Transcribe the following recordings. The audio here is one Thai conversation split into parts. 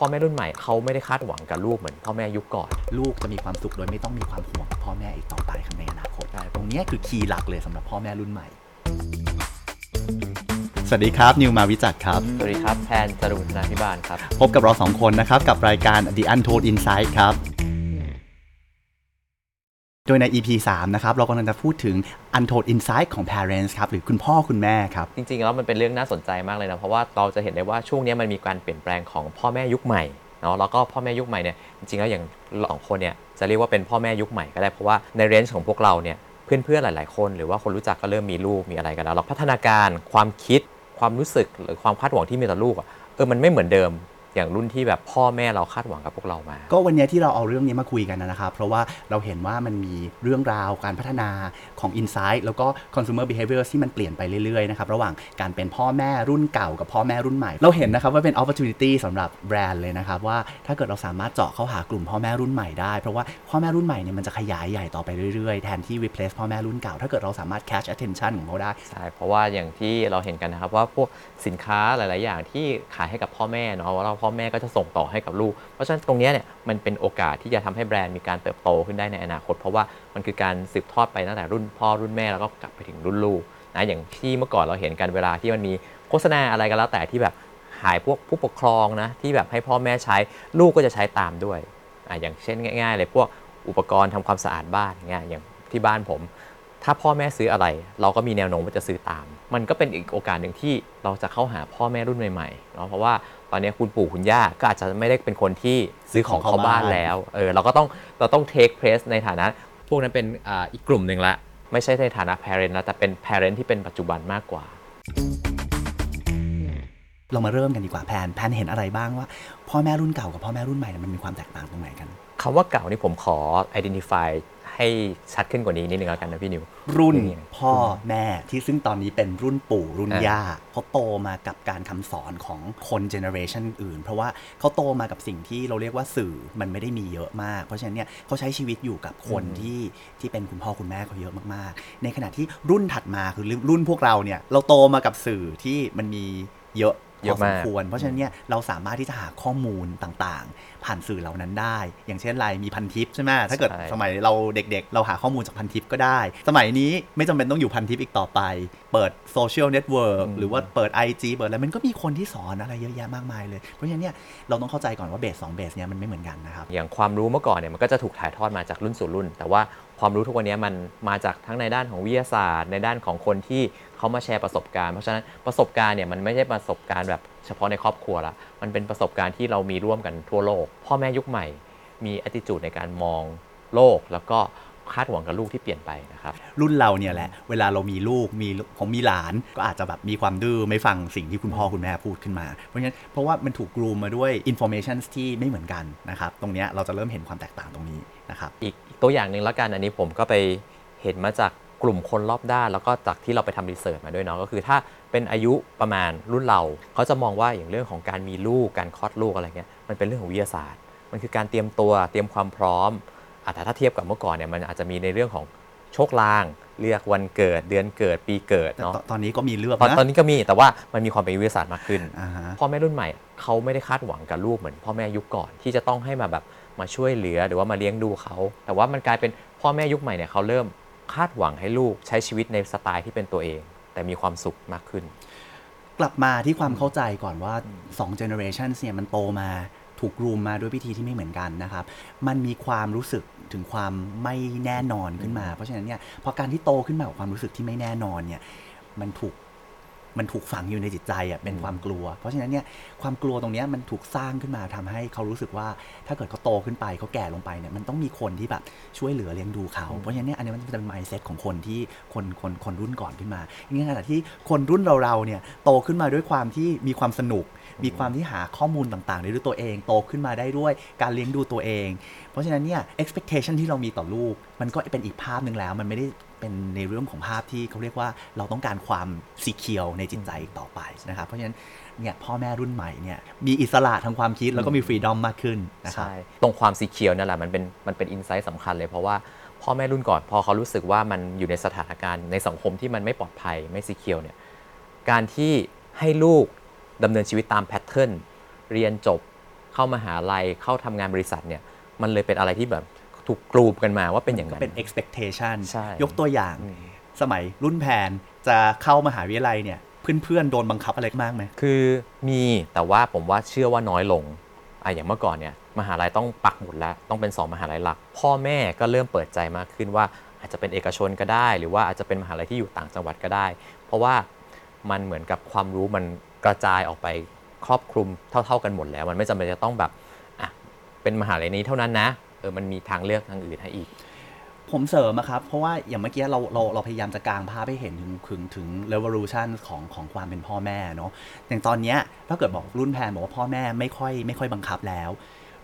พ่อแม่รุ่นใหม่เขาไม่ได้คาดหวังกับลูกเหมือนพ่อแม่ยุคก่อน ลูกจะมีความสุขโดยไม่ต้องมีความห่วงพ่อแม่อีกต่อไปข้างในอนาคตได้ตรงเนี้ยคือคีย์หลักเลยสำหรับพ่อแม่รุ่นใหม่ สวัสดีครับ นิวมาวิจักรครับ สวัสดีครับ แพนจรุณนาธิบาลครับ พบกับเราสองคนนะครับ กับรายการ The Untold Insight ครับ โดยใน EP 3 นะครับ เรากำลังจะพูดถึง Untold Insight ของ Parents ครับ หรือคุณพ่อคุณแม่ครับ จริงๆ แล้วมันเป็นเรื่องน่าสนใจมากเลยนะ เพราะว่าเราจะเห็นได้ว่าช่วงนี้มันมีการเปลี่ยนแปลงของพ่อแม่ยุคใหม่เนาะแล้วก็พ่อแม่ยุคใหม่เนี่ยจริงๆ แล้วอย่างสองคนเนี่ยจะเรียกว่าเป็นพ่อแม่ยุคใหม่ก็ได้ เพราะว่าในเรนจ์ของพวกเราเนี่ยเพื่อนๆ หลาย ๆ คนหรือว่าคนรู้จักก็เริ่มมีลูกมีอะไรกันแล้วแล้วพัฒนาการความคิดความรู้สึกหรือความคาดหวังที่มีต่อลูกอะเออมันไม่เหมือนเดิม อย่างรุ่นที่แบบพ่อแม่เราคาดหวังกับพวกเรามา ก็วันเนี้ยที่เราเอาเรื่องนี้มาคุยกันนะครับ เพราะว่าเราเห็นว่ามันมีเรื่องราวการพัฒนาของ Insight แล้วก็ Consumer Behavior ที่มันเปลี่ยนไปเรื่อยๆนะครับระหว่างการเป็นพ่อแม่รุ่นเก่ากับพ่อแม่รุ่นใหม่ เราเห็นนะครับว่าเป็น opportunity สำหรับแบรนด์เลยนะครับว่าถ้าเกิดเราสามารถเจาะเข้าหากลุ่มพ่อแม่รุ่นใหม่ได้เพราะว่าพ่อแม่รุ่นใหม่เนี่ยมันจะขยายใหญ่ต่อไปเรื่อยๆแทนที่ replace พ่อแม่รุ่นเก่าถ้าเกิดเราสามารถ catch attention ของเขาได้ใช่เพราะว่าอย่างที่เราเห็นกันนะครับว่าพวกสินค้าหลาย ๆ อย่างที่ขายให้กับพ่อแม่เนาะว่าเราพ่อแม่ก็จะส่งต่อให้กับลูก เพราะฉะนั้นตรงนี้เนี่ยมันเป็นโอกาสที่จะทำให้แบรนด์มีการเติบโตขึ้นได้ในอนาคต เพราะว่ามันคือการสืบทอดไปตั้งแต่รุ่นพ่อรุ่นแม่แล้วก็กลับไปถึงรุ่นลูกนะอย่างที่เมื่อก่อนเราเห็นกันเวลาที่มันมีโฆษณาอะไรก็แล้วแต่ที่แบบหายพวกผู้ปกครองนะที่แบบให้พ่อแม่ใช้ลูกก็จะใช้ตามด้วยอะอย่างเช่นง่าย ๆ เลยพวกอุปกรณ์ทำความสะอาดบ้านเงี้ยอย่างที่บ้านผม ถ้าพ่อแม่ซื้ออะไร เราก็มีแนวโน้มว่าจะซื้อตาม มันก็เป็นอีกโอกาสหนึ่งที่เราจะเข้าหาพ่อแม่รุ่นใหม่ๆเนาะเพราะว่าตอนนี้คุณปู่คุณย่าก็อาจจะไม่ได้เป็นคนที่ซื้อของเข้าบ้านแล้วเออเราก็ต้องเราต้อง take place ในฐานะ พวกนั้นเป็นอ่าอีกกลุ่มหนึ่งละ ไม่ใช่ในฐานะ parent แล้วแต่เป็น parent ที่เป็นปัจจุบันมากกว่า เรามาเริ่มกันดีกว่าแพนแพนเห็นอะไรบ้างว่า พ่อแม่รุ่นเก่ากับพ่อแม่รุ่นใหม่เนี่ยมันมีความแตกต่างตรงไหนกัน คำว่าเก่านี่ผมขอ identify ให้ชัดขึ้นกว่านี้นิดนึงแล้วกันนะพี่นิว รุ่นนี่ไงพ่อแม่ที่ซึ่งตอนนี้เป็นรุ่นปู่รุ่นอ่าย่าเขาโตมากับการคำสอนของคนเจเนอเรชันอื่น เพราะว่าเขาโตมากับสิ่งที่เราเรียกว่าสื่อมันไม่ได้มีเยอะมาก เพราะฉะนั้นเนี่ยเขาใช้ชีวิตอยู่กับคนที่ที่เป็นคุณพ่อคุณแม่เขาเยอะมากๆ ในขณะที่รุ่นถัดมาคือรุ่นพวกเราเนี่ยเราโตมากับสื่อที่มันมีเยอะพ เยออะสมามกควร เพราะฉะนั้นเนี่ยเราสามารถที่จะหาข้อมูลต่างๆ ผ่านสื่อเหล่านั้นได้ อย่างเช่นไรมีพันทิปใช่ไหมถ้าเกิดใช่สมัยเราเด็กๆ เราหาข้อมูลจากพันทิปก็ได้ สมัยนี้ไม่จำเป็นต้องอยู่พันทิปอีกต่อไป เปิด social network หรือว่าเปิด IG เปิดอะไรมันก็มีคนที่สอนอะไรเยอะแยะมากมายเลย เพราะฉะนั้นเนี่ยเราต้องเข้าใจก่อนว่า base สอง base เนี่ยมันไม่เหมือนกันนะครับอย่างความรู้เมื่อก่อนเนี่ยมันก็จะถูกถ่ายทอดมาจากรุ่นสู่รุ่น แต่ว่าความรู้ทุกวันนี้มันมาจากทั้งในด้านของวิทยาศาสตร์ ในด้านของคนที่เขามาแชร์ประสบการณ์เพราะฉะนั้นประสบการณ์เนี่ยมันไม่ใช่ประสบการณ์แบบเฉพาะในครอบครัวละมันเป็นประสบการณ์ที่เรามีร่วมกันทั่วโลก พ่อแม่ยุคใหม่ มี attitude ในการมองโลกแล้วก็ คาดหวังกับลูกที่เปลี่ยนไปนะครับ รุ่นเราเนี่ยแหละ เวลาเรามีลูกมีผมมีหลาน ก็อาจจะแบบมีความดื้อไม่ฟังสิ่งที่คุณพ่อคุณแม่พูดขึ้นมา เพราะฉะนั้นเพราะว่ามันถูก groom มาด้วย information ที่ไม่เหมือนกันนะครับ ตรงเนี้ยเราจะเริ่มเห็นความแตกต่างตรงนี้นะครับอีกอีกตัวอย่างหนึ่งแล้วกันอันนี้ผมก็ไปเห็นมาจากกลุ่มคนรอบด้าน แล้วก็จากที่เราไปทำ research มาด้วยเนาะก็คือถ้าเป็นอายุประมาณรุ่นเราเขาจะมองว่าอย่างเรื่องของการมีลูกการคลอดลูกอะไรเงี้ยมันเป็นเรื่องของวิทยาศาสตร์ มันคือการเตรียมตัวเตรียมความพร้อมอะ แต่ถ้าเทียบกับเมื่อก่อนเนี่ยมันอาจจะมีในเรื่องของโชคลางเลือกวันเกิดเดือนเกิดปีเกิดแต่เนาะตตอนนี้ก็มีเลือกตอนนะตอนนี้ก็มีแต่ว่ามันมีความเป็นวิทยาศาสตร์มากขึ้นอ่าฮะพ่อแม่รุ่นใหม่เขาไม่ได้คาดหวังกับลูกเหมือนพ่อแม่ยุคก่อนที่จะต้องให้มาแบบมาช่วยเหลือหรือว่ามาเลี้ยงดูเขา แต่ว่ามันกลายเป็นพ่อแม่ยุคใหม่เนี่ยเขาเริ่มคาดหวังให้ลูกใช้ชีวิตในสไตล์ที่เป็นตัวเอง แต่มีความสุขมากขึ้น กลับมาที่ความเข้าใจก่อนว่า2 generation เนี่ยมันโตมา ถูกรูมมาด้วยวิธีที่ไม่เหมือนกันนะครับ มันมีความรู้สึกถึงความไม่แน่นอนขึ้นมา เพราะฉะนั้นเนี่ยพอการที่โตขึ้นมากับความรู้สึกที่ไม่แน่นอนเนี่ยมันถูกมันถูกฝังอยู่ในจิตใจอะเป็นความกลัว เพราะฉะนั้นเนี่ยความกลัวตรงเนี้ยมันถูกสร้างขึ้นมาทำให้เขารู้สึกว่า ถ้าเกิดเขาโตขึ้นไปเขาแก่ลงไปเนี่ยมันต้องมีคนที่แบบช่วยเหลือเลี้ยงดูเขา เพราะฉะนั้นเนี่ยอันนี้มันจะเป็น mindset ของคนที่คนคนคนรุ่นก่อนขึ้นมาในขณะที่คนรุ่นเราๆเนี่ยโตขึ้นมาด้วยความที่มีความสนุก มีความที่หาข้อมูลต่างๆได้ด้วยตัวเอง โตขึ้นมาได้ด้วยการเลี้ยงดูตัวเอง เพราะฉะนั้นเนี่ย expectation ที่เรามีต่อลูก มันก็เป็นอีกภาพหนึ่งแล้ว มันไม่ได้เป็นในเรื่องของภาพที่เขาเรียกว่าเราต้องการความสีเคียวในจิตใจอีกต่อไปนะครับเพราะฉะนั้นเนี่ยพ่อแม่รุ่นใหม่เนี่ยมีอิสระทางความคิดแล้วก็มีฟรีดอมมากขึ้นนะครับใช่ตรงความสีเขียวนั่นแหละมันเป็นมันเป็นอินไซต์สำคัญเลยเพราะว่าพ่อแม่รุ่นก่อนพอเขารู้สึกว่ามันอยู่ในสถานการณ์ในสังคมที่มันไม่ปลอดภัยไม่สีเขียวเนี่ยการที่ให้ลูก ดำเนินชีวิตตามแพทเทิร์นเรียนจบเข้ามหาลัยเข้าทำงานบริษัทเนี่ยมันเลยเป็นอะไรที่แบบถูกกรูปกันมาว่าเป็นอย่างก็นั้นเป็น expectation ใช่ยกตัวอย่างอืมสมัยรุ่นแพนจะเข้ามหาวิทยาลัยเนี่ยเพื่อนๆโดนบังคับอะไรมากไหมคือมีแต่ว่าผมว่าเชื่อว่าน้อยลงอะอย่างเมื่อก่อนเนี่ยมหาลัยต้องปักหมุดแล้วต้องเป็น2มหาลัยหลัก พ่อแม่ก็เริ่มเปิดใจมากขึ้นว่าอาจจะเป็นเอกชนก็ได้ หรือว่าอาจจะเป็นมหาลัยที่อยู่ต่างจังหวัดก็ได้ เพราะว่ามันเหมือนกับความรู้มัน กระจายออกไปครอบคลุมเท่า ๆกันหมดแล้ว มันไม่จำเป็นจะต้องแบบอะเป็นมหาลัยนี้เท่านั้นนะเออมันมีทางเลือกทางอื่นให้อีก ผมเสริมอะครับ เพราะว่าอย่างเมื่อกี้เราเราเราพยายามจะกางภาพให้เห็นถึงถึงถึง revolution ของของความเป็นพ่อแม่เนาะอย่างตอนเนี้ยถ้าเกิดบอกรุ่นแพนบอกว่าพ่อแม่ไม่ค่อยไม่ค่อยบังคับแล้ว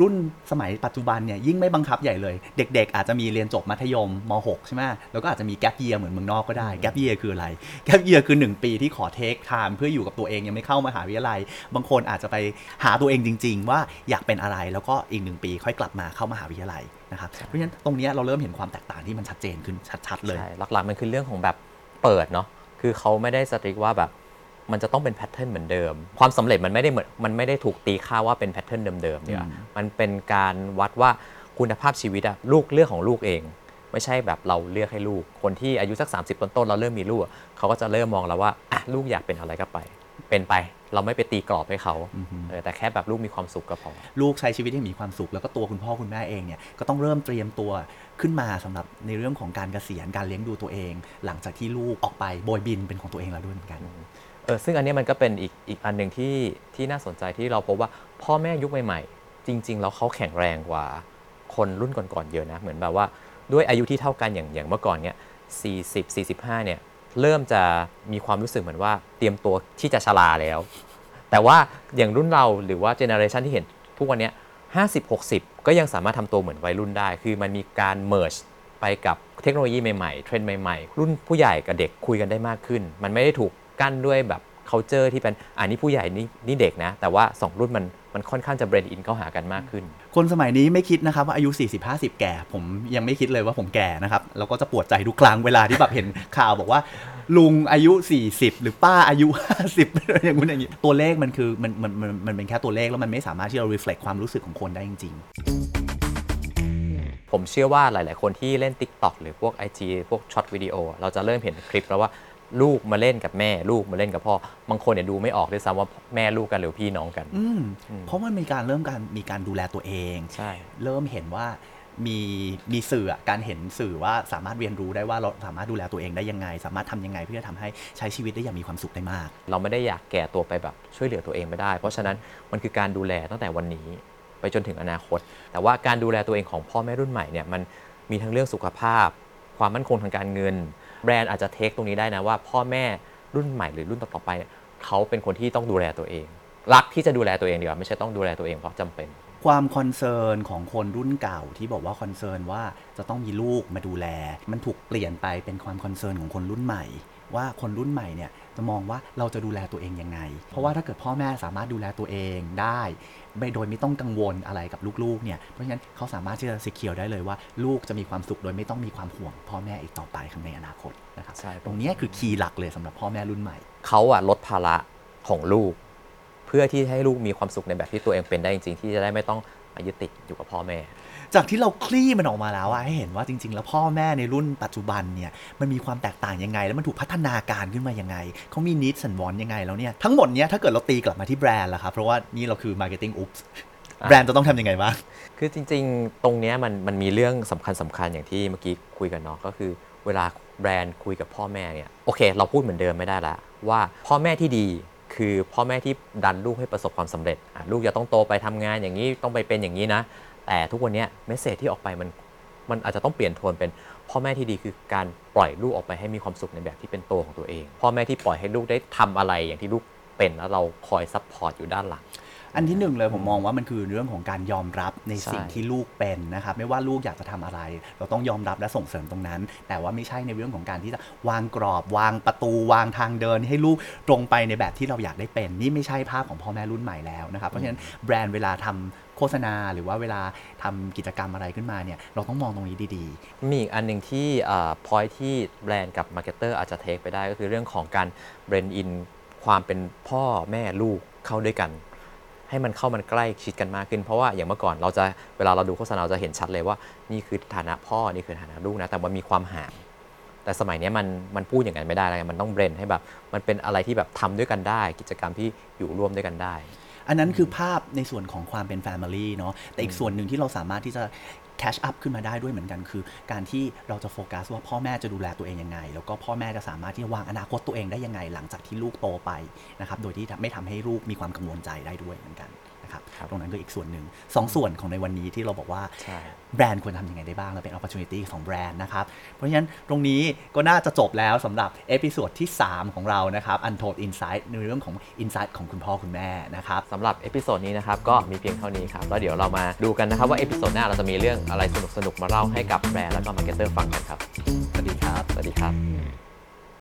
รุ่นสมัยปัจจุบันเนี่ยยิ่งไม่บังคับใหญ่เลย เด็ก ๆ อาจจะมีเรียนจบมัธยมม .6 ใช่ไหมแล้วก็อาจจะมีแก p เยียเหมือนเมืองนอกก็ได้แก p เยียคืออะไรแก p เยียคือ 1 ปีที่ขอเทคไทม์เพื่ออยู่กับตัวเองยังไม่เข้ามหาวิทยาลัย บางคนอาจจะไปหาตัวเองจริง ๆ ว่าอยากเป็นอะไรแล้วก็อีกหนึ่งปีค่อยกลับมาเข้ามหาวิทยาลัยนะครับเพราะฉะนั้นตรงเนี้ยเราเริ่มเห็นความแตกต่างที่มันชัดเจนขึ้นชัดๆเลยใช่หลักๆมันคือเรื่องของแบบเปิดเนาะคือเขาไม่ได้ strict ว่าแบบ มันจะต้องเป็น pattern เหมือนเดิม ความสำเร็จมันไม่ได้เหมือนมันไม่ได้ถูกตีค่าว่าเป็น pattern เดิมๆเนี่ยอืมมันเป็นการวัดว่าคุณภาพชีวิตอะลูกเลือกของลูกเอง ไม่ใช่แบบเราเลือกให้ลูก คนที่อายุสัก 30 ต้นๆเราเริ่มมีลูกอะเขาก็จะเริ่มมองแล้วว่าอะลูกอยากเป็นอะไรก็ไป เป็นไปเราไม่ไปตีกรอบให้เขาเออแต่แค่แบบลูกมีความสุขก็พอ ลูกใช้ชีวิตให้มีความสุข แล้วก็ตัวคุณพ่อคุณแม่เองเนี่ยก็ต้องเริ่มเตรียมตัวขึ้นมาสำหรับในเรื่องของการเกษียณการเลี้ยงดูตัวเอง หลังจากที่ลูกออกไปโบยบินเป็นของตัวเองแล้วด้วยเหมือนกัน เออซึ่งอันนี้มันก็เป็นอีกอีกอันหนึ่งที่ที่น่าสนใจที่เราพบว่าพ่อแม่ยุคใหม่ๆ จริง ๆ แล้วเขาแข็งแรงกว่าคนรุ่นก่อนๆเยอะนะ เหมือนแบบว่าด้วยอายุที่เท่ากันอย่างอย่างเมื่อก่อนเนี่ย40 45เนี่ยเริ่มจะมีความรู้สึกเหมือนว่าเตรียมตัวที่จะชราแล้ว แต่ว่าอย่างรุ่นเราหรือว่าเจเนอเรชันที่เห็นทุกวันเนี้ย50 60ก็ยังสามารถทำตัวเหมือนวัยรุ่นได้ คือมันมีการ merge ไปกับเทคโนโลยีใหม่ๆ เทรนด์ใหม่ๆ รุ่นผู้ใหญ่กับเด็กคุยกันได้มากขึ้น มันไม่ได้ถูก กั้นด้วยแบบ culture ที่เป็นอ่านี่ผู้ใหญ่นี่นี่เด็กนะ แต่ว่า 2 รุ่นมันมันค่อนข้างจะ blend in เข้าหากันมากขึ้น คนสมัยนี้ไม่คิดนะครับว่าอายุ 40 50 แก่ ผมยังไม่คิดเลยว่าผมแก่นะครับ แล้วก็จะปวดใจทุกครั้งเวลาที่แบบเห็นข่าวบอกว่าลุงอายุ 40 หรือป้าอายุ 50 อย่างนู้นอย่างนี้ตัวเลขมันคือมันมันมันมันเป็นแค่ตัวเลขแล้วมันไม่สามารถที่จะ reflect ความรู้สึกของคนได้จริงผมเชื่อว่าหลาย ๆ คนที่เล่น TikTok หรือพวก IG พวกช็อตวิดีโอเราจะเริ่มเห็นคลิปแล้วว่า ลูกมาเล่นกับแม่ลูกมาเล่นกับพ่อ บางคนเนี่ยดูไม่ออกด้วยซ้ำว่าแม่ลูกกันหรือพี่น้องกันๆอืมเพราะมันมีการเริ่มการมีการดูแลตัวเอง ใช่ เริ่มเห็นว่ามีมีสื่ออะการเห็นสื่อว่าสามารถเรียนรู้ได้ว่าเราสามารถดูแลตัวเองได้ยังไง สามารถทำยังไงเพื่อทำให้ใช้ชีวิตได้อย่างมีความสุขได้มาก เราไม่ได้อยากแก่ตัวไปแบบช่วยเหลือตัวเองไม่ได้ เพราะฉะนั้นมันคือการดูแลตั้งแต่วันนี้ ไปจนถึงอนาคต แต่ว่าการดูแลตัวเองของพ่อแม่รุ่นใหม่เนี่ยมันมีทั้งเรื่องสุขภาพ ความมั่นคงทางการเงิน แบรนด์อาจจะ take ตรงนี้ได้นะว่า พ่อแม่รุ่นใหม่หรือรุ่นต่อๆไปเนี่ยเขาเป็นคนที่ต้องดูแลตัวเอง รักที่จะดูแลตัวเองดีกว่าไม่ใช่ต้องดูแลตัวเองเพราะจำเป็น ความ concern ของคนรุ่นเก่าที่บอกว่า concern ว่าจะต้องมีลูกมาดูแล มันถูกเปลี่ยนไปเป็นความคอนเซิร์นของคนรุ่นใหม่ ว่าคนรุ่นใหม่เนี่ยจะมองว่าเราจะดูแลตัวเองยังไง เพราะว่าถ้าเกิดพ่อแม่สามารถดูแลตัวเองได้ไม่โดยไม่ต้องกังวลอะไรกับลูกๆ เนี่ย เพราะฉะนั้นเขาสามารถที่จะสิเคียวได้เลยว่า ลูกจะมีความสุขโดยไม่ต้องมีความห่วง พ่อแม่อีกต่อไปข้างในอนาคตนะครับใช่ตรงเนี้ยคือคีย์หลักเลยสำหรับพ่อแม่รุ่นใหม่ เขาอะลดภาระของลูก เพื่อที่ให้ลูกมีความสุขในแบบที่ตัวเองเป็นได้จริงๆ ที่จะได้ไม่ต้องมายึดติดอยู่กับพ่อแม่ จากที่เราคลี่มันออกมาแล้วอะให้เห็นว่าจริง ๆ แล้วพ่อแม่ในรุ่นปัจจุบันเนี่ยมันมีความแตกต่างยังไง แล้วมันถูกพัฒนาการขึ้นมายังไงเขามีนิดสันวอนยังไงแล้วเนี่ยทั้งหมดเนี้ยถ้าเกิดเราตีกลับมาที่แบรนด์ล่ะครับเพราะว่านี่เราคือ marketing oops อะแบรนด์จะต้องทำยังไงบ้างคือจริง ๆ ตรงเนี้ยมันมันมีเรื่องสำคัญสำคัญอย่างที่เมื่อกี้คุยกันเนาะก็คือเวลาแบรนด์คุยกับพ่อแม่เนี่ยโอเค เราพูดเหมือนเดิมไม่ได้ละว่าพ่อแม่ที่ดีคือพ่อแม่ที่ดันลูกให้ประสบความสำเร็จอะลูกจะต้องโตไปทำงานอย่างนี้ต้องไปเป็นอย่างนี้นะ แต่ทุกวันนี้ message ที่ออกไปมันมันอาจจะต้องเปลี่ยนโทนเป็นพ่อแม่ที่ดีคือการปล่อยลูกออกไปให้มีความสุขในแบบที่เป็นตัวของตัวเอง พ่อแม่ที่ปล่อยให้ลูกได้ทำอะไรอย่างที่ลูกเป็นแล้วเราคอย support อยู่ด้านหลัง อันที่หนึ่งเลยผมมองว่ามันคือเรื่องของการยอมรับในใช่สิ่งที่ลูกเป็นนะครับไม่ว่าลูกอยากจะทำอะไร เราต้องยอมรับและส่งเสริมตรงนั้น แต่ว่าไม่ใช่ในเรื่องของการที่จะวางกรอบวางประตูวางทางเดิน ให้ลูกตรงไปในแบบที่เราอยากได้เป็น นี่ไม่ใช่ภาพของพ่อแม่รุ่นใหม่แล้วนะครับเพราะฉะนั้นแบรนด์เวลาทำโฆษณาหรือว่าเวลาทำกิจกรรมอะไรขึ้นมาเนี่ยเราต้องมองตรงนี้ดีมีอีกอันหนึ่งที่ point ที่แบรนด์กับ marketer อาจจะ take ไปได้ก็คือเรื่องของการ blend in ความเป็นพ่อแม่ลูกเข้าด้วยกัน ให้มันเข้ามันใกล้ชิดกันมากขึ้น เพราะว่าอย่างเมื่อก่อนเราจะเวลาเราดูโฆษณาเราจะเห็นชัดเลยว่านี่คือฐานะพ่อนี่คือฐานะลูกนะแต่มันมีความห่างแต่สมัยนี้มันมันพูดอย่างนั้นไม่ได้เลยมันต้องเบรนให้แบบมันเป็นอะไรที่แบบทำด้วยกันได้ กิจกรรมที่อยู่ร่วมด้วยกันได้ อันนั้นคือภาพในส่วนของความเป็น Family เนาะแต่อีกส่วนหนึ่งที่เราสามารถที่จะ catch up ขึ้นมาได้ด้วยเหมือนกันคือ การที่เราจะโฟกัสว่าพ่อแม่จะดูแลตัวเองยังไง แล้วก็พ่อแม่จะสามารถที่จะวางอนาคตตัวเองได้ยังไง หลังจากที่ลูกโตไปนะครับโดยที่ไม่ทำให้ลูกมีความกังวลใจได้ด้วยเหมือนกัน นะครับครับตรงนั้นก็อีกส่วนหนึ่งสองส่วนของในวันนี้ที่เราบอกว่าใช่แบรนด์ควรทำยังไงได้บ้าง และเป็น opportunity ของแบรนด์นะครับ เพราะฉะนั้นตรงนี้ก็น่าจะจบแล้วสำหรับ episode ที่ 3 ของเรานะครับ Untold Insight ในเรื่องของ Insight ของคุณพ่อคุณแม่นะครับสำหรับ episode นี้นะครับก็มีเพียงเท่านี้ครับแล้วเดี๋ยวเรามาดูกันนะครับว่า episode หน้าเราจะมีเรื่องอะไรสนุกๆมาเล่าให้กับแบรนด์แล้วก็ marketer ฟังกันครับสวัสดีครับสวัสดีครับ